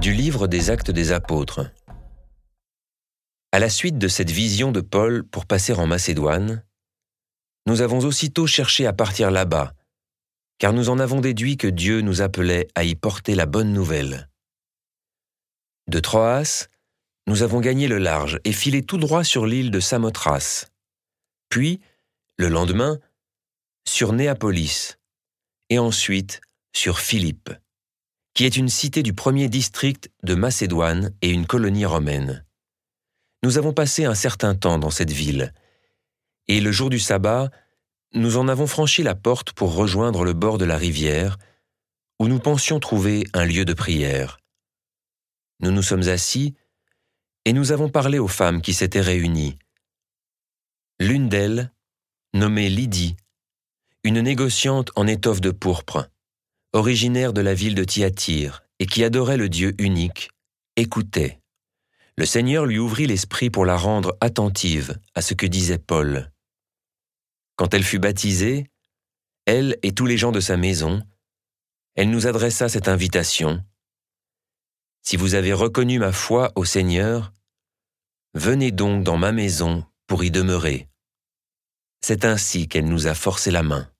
Du livre des actes des apôtres. À la suite de cette vision de Paul pour passer en Macédoine, nous avons aussitôt cherché à partir là-bas, car nous en avons déduit que Dieu nous appelait à y porter la bonne nouvelle. De Troas, nous avons gagné le large et filé tout droit sur l'île de Samothrace. Puis, le lendemain, sur Néapolis, et ensuite sur Philippe, qui est une cité du premier district de Macédoine et une colonie romaine. Nous avons passé un certain temps dans cette ville, et le jour du sabbat, nous en avons franchi la porte pour rejoindre le bord de la rivière, où nous pensions trouver un lieu de prière. Nous nous sommes assis, et nous avons parlé aux femmes qui s'étaient réunies. L'une d'elles, nommée Lydie, une négociante en étoffe de pourpre, originaire de la ville de Thyatire et qui adorait le Dieu unique, écoutait. Le Seigneur lui ouvrit l'esprit pour la rendre attentive à ce que disait Paul. Quand elle fut baptisée, elle et tous les gens de sa maison, elle nous adressa cette invitation. Si vous avez reconnu ma foi au Seigneur, venez donc dans ma maison pour y demeurer. C'est ainsi qu'elle nous a forcé la main.